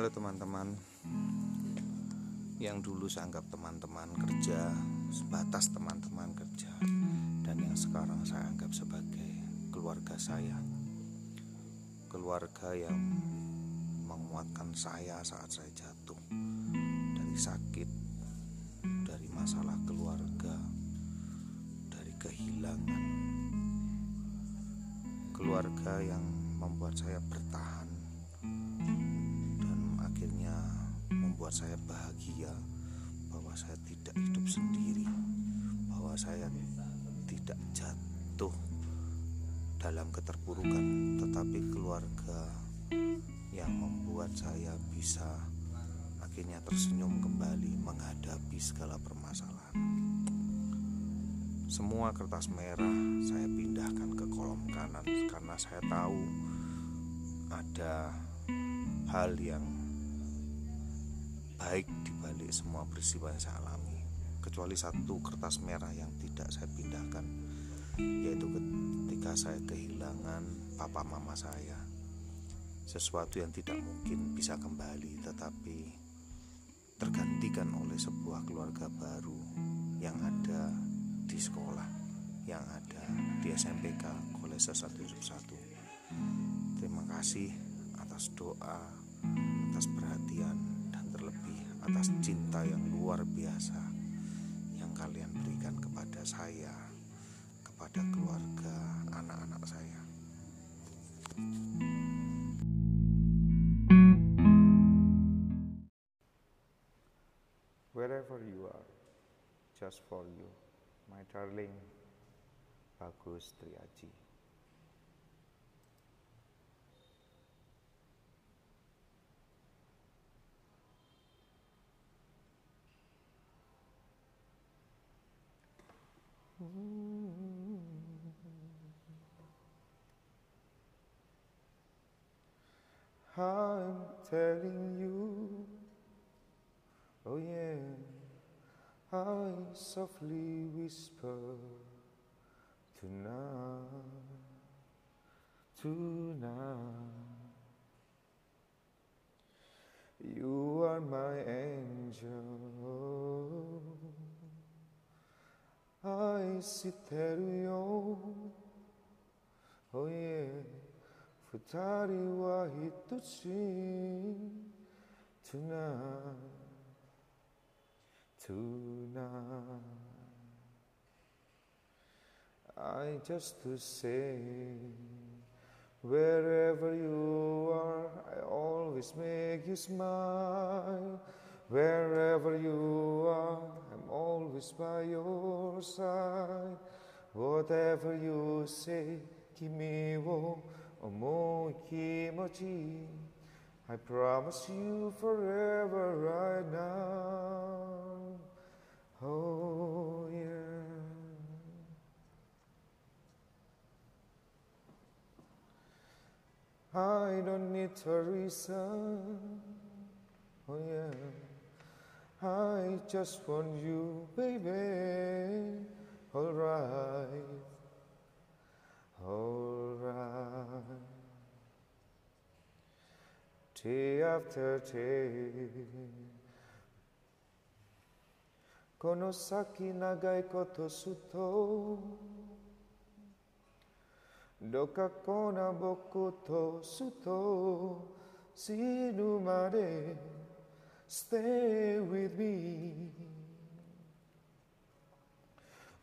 Halo teman-teman. Yang dulu saya anggap teman-teman kerja Sebatas teman-teman kerja Dan yang sekarang saya anggap sebagai keluarga saya. Keluarga yang menguatkan saya saat saya jatuh Dari sakit Dari masalah keluarga Dari kehilangan. Keluarga yang membuat saya bertahan membuat saya bahagia bahwa saya tidak hidup sendiri, bahwa saya tidak jatuh dalam keterpurukan, tetapi keluarga yang membuat saya bisa akhirnya tersenyum kembali menghadapi segala permasalahan. Semua kertas merah saya pindahkan ke kolom kanan karena saya tahu ada hal yang baik di balik semua peristiwa yang saya alami kecuali satu kertas merah yang tidak saya pindahkan yaitu ketika saya kehilangan papa mama saya. Sesuatu yang tidak mungkin bisa kembali tetapi tergantikan oleh sebuah keluarga baru yang ada di sekolah yang ada di SMPK Kolese 111 terima kasih atas doa atas perhatian atas cinta yang luar biasa yang kalian berikan kepada saya, kepada keluarga, anak-anak saya. Wherever you are, just for you, my darling Bagus Triaji. I'm telling you, oh yeah, I softly whisper tonight, tonight. I sit there, you, oh yeah. 二人は一つ tonight tonight I just to say wherever you are I always make you smile Wherever you are, I'm always by your side. Whatever you say, kimi wo omoi. I promise you forever right now. Oh yeah. I don't need a reason. Oh yeah. I just want you, baby. Alright, alright. Day after day. কোনো সাকি নাগায় কত সুত ডোকা কোনা বকুত সুত সিনুমারে Stay with me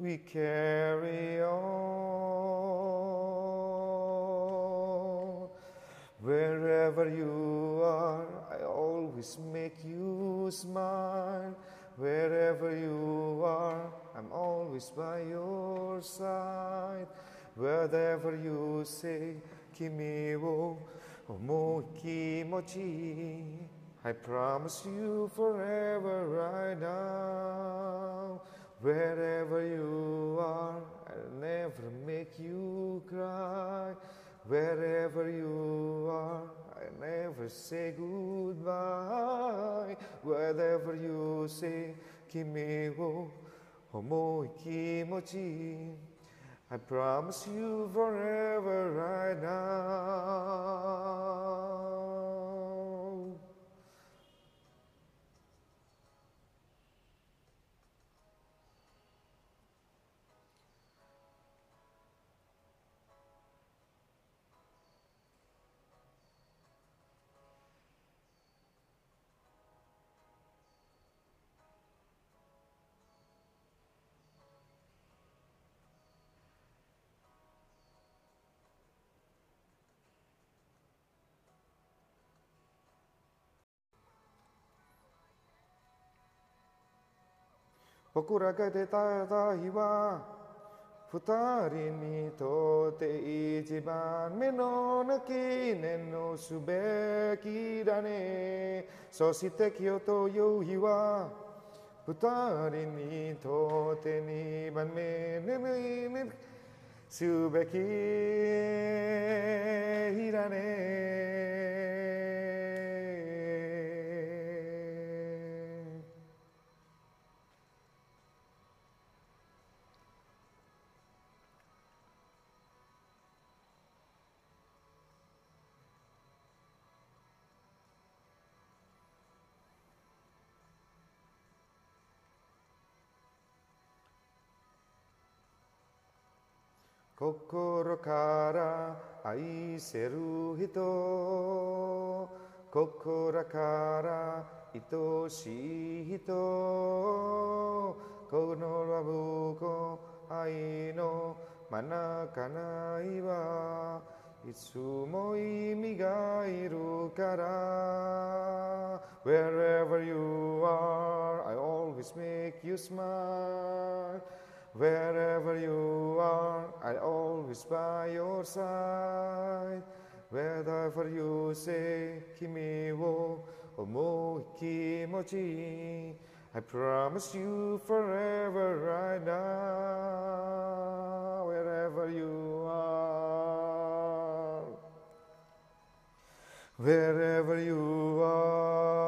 We carry on. Wherever you are, I always make you smile. Wherever you are, I'm always by your side. Whatever you say, 君を思う気持ち I promise you forever right now, wherever you are, I'll never make you cry. Wherever you are, I never say goodbye. Whatever you say, kimi wo omoi kimochi. I promise you forever right now. 僕らが出た日は二人にとって一番目の記念のすべきだね。そして今日という日は二人にとって二番目のすべきだね。心から愛せる人心から愛しい人このラブコ愛の真中ないはいつも意味がいるから Wherever you are I always make you smile Wherever you are, I'll always by your side. Wherever you say, Kimi wo omoi kimochi. I promise you forever right now. Wherever you are, wherever you are,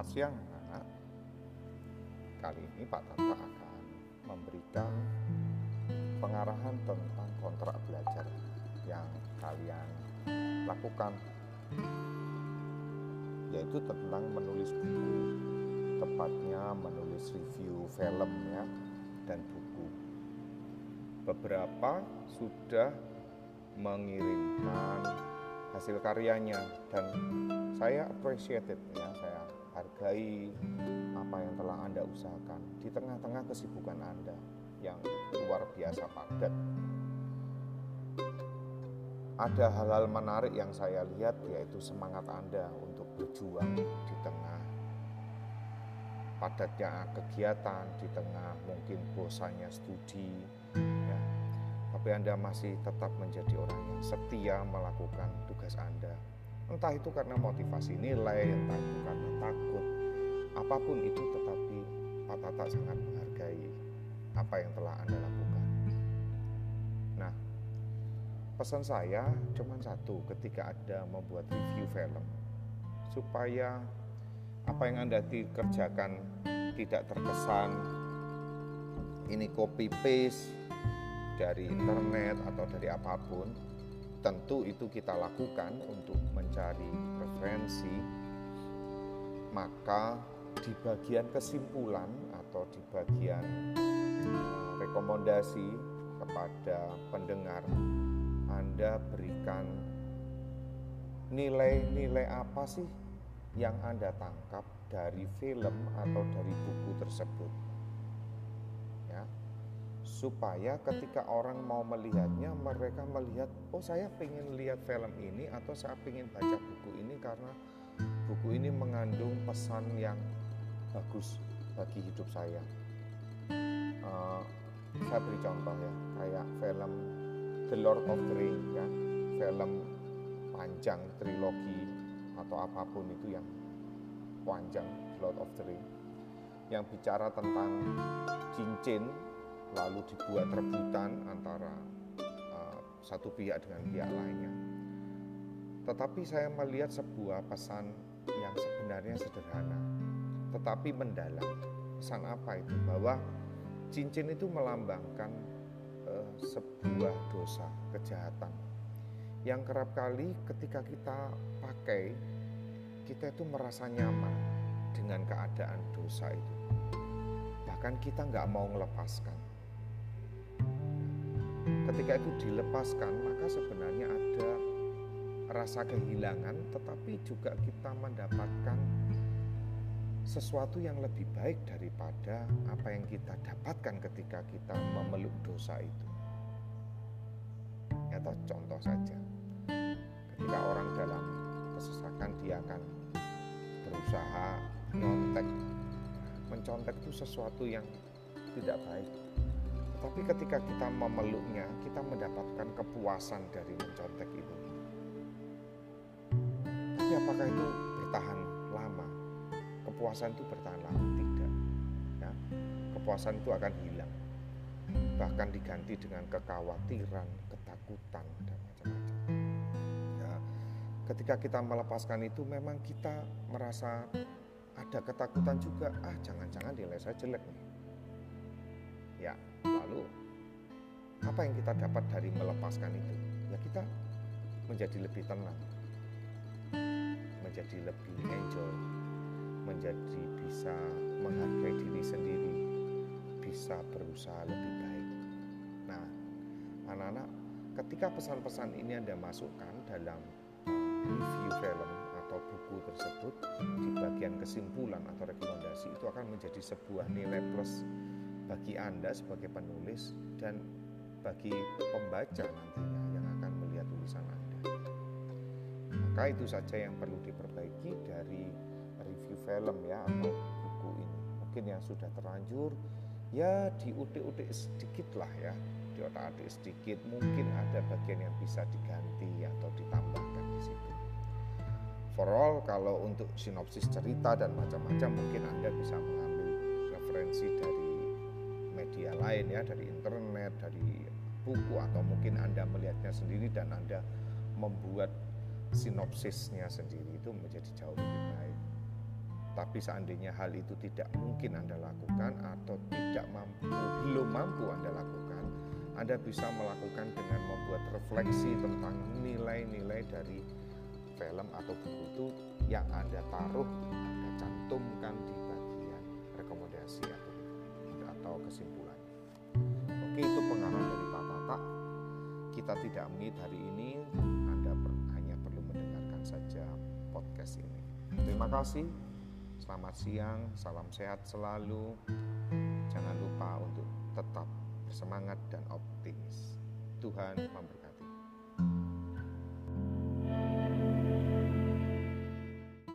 Selamat siang anak. Kali ini Pak Tata akan memberikan pengarahan tentang kontrak belajar yang kalian lakukan yaitu tentang menulis buku tepatnya menulis review film ya dan buku. Beberapa sudah mengirimkan hasil karyanya dan saya appreciated ya saya hargai apa yang telah anda usahakan di tengah-tengah kesibukan anda yang luar biasa padat ada hal-hal menarik yang saya lihat yaitu semangat Anda untuk berjuang di tengah padatnya kegiatan, di tengah mungkin bosannya studi, ya. Tapi Anda masih tetap menjadi orang yang setia melakukan tugas Anda. Entah itu karena motivasi nilai, entah itu karena takut, apa pun itu tetapi Pak Tata sangat menghargai apa yang telah Anda lakukan. Nah, pesan saya cuma satu ketika ada membuat review film supaya apa yang anda dikerjakan tidak terkesan ini copy paste dari internet atau dari apa pun tentu itu kita lakukan untuk mencari referensi maka di bagian kesimpulan atau di bagian eh, rekomendasi kepada pendengar anda berikan nilai-nilai apa sih yang Anda tangkap dari film atau dari buku tersebut. Ya. Supaya ketika orang mau melihatnya, mereka melihat, oh saya ingin lihat film ini atau saya ingin baca buku ini karena buku ini mengandung pesan yang bagus bagi hidup saya. Uh, saya beri contoh ya, kayak film The Lord of the Ring ya film panjang trilogi atau apa pun itu yang panjang Lord of the Ring yang bicara tentang cincin lalu dibuat rebutan antara uh, satu pihak dengan pihak lainnya tetapi saya melihat sebuah pesan yang sebenarnya sederhana tetapi mendalam pesan apa itu bahwa cincin itu melambangkan sebuah dosa, kejahatan yang kerap kali ketika kita pakai, kita itu merasa nyaman dengan keadaan dosa itu. Bahkan kita nggak mau melepaskan. Ketika itu dilepaskan, maka sebenarnya ada rasa kehilangan, tetapi juga kita mendapatkan sesuatu yang lebih baik daripada apa yang kita dapatkan ketika kita memeluk dosa itu. Atau contoh saja, ketika orang dalam kesesakan dia akan berusaha nyontek. Mencontek itu sesuatu yang tidak baik. Tapi ketika kita memeluknya, kita mendapatkan kepuasan dari mencontek itu. Apakah itu bertahan lama? Kepuasan itu bertahan lama? Tidak. Ya, kepuasan itu akan hilang. Bahkan diganti dengan kekhawatiran, ketakutan, dan macam-macam. Ya, ketika kita melepaskan itu memang kita merasa ada ketakutan juga, ah jangan-jangan nilai saya jelek nih. Ya, lalu apa yang kita dapat dari melepaskan itu? Ya kita menjadi lebih tenang, menjadi lebih enjoy, menjadi bisa menghargai diri sendiri, bisa berusaha lebih baik. Nah, anak-anak, ketika pesan-pesan ini Anda masukkan dalam review film atau buku tersebut di bagian kesimpulan atau rekomendasi itu akan menjadi sebuah nilai plus bagi Anda sebagai penulis dan bagi pembaca nantinya Maka itu saja yang perlu diperbaiki dari review film ya atau buku ini. Mungkin yang sudah terlanjur ya diutik-utik sedikit lah ya, diotak-atik sedikit. Mungkin ada bagian yang bisa diganti atau ditambahkan di situ for all kalau untuk sinopsis cerita dan macam-macam mungkin Anda bisa mengambil referensi dari media lain ya dari internet dari buku atau mungkin Anda melihatnya sendiri dan Anda membuat sinopsisnya sendiri itu menjadi jauh lebih baik tapi seandainya hal itu tidak mungkin Anda lakukan atau tidak mampu belum mampu Anda lakukan Anda bisa melakukan dengan membuat refleksi tentang nilai-nilai dari film atau buku itu yang Anda taruh, Anda cantumkan di bagian rekomendasi atau, atau kesimpulan. Oke, itu pengarang dari Pak Tata. Kita tidak menit hari ini, saja podcast ini. Terima kasih. Selamat siang, salam sehat selalu. Jangan lupa untuk tetap bersemangat dan optimis. Tuhan memberkati.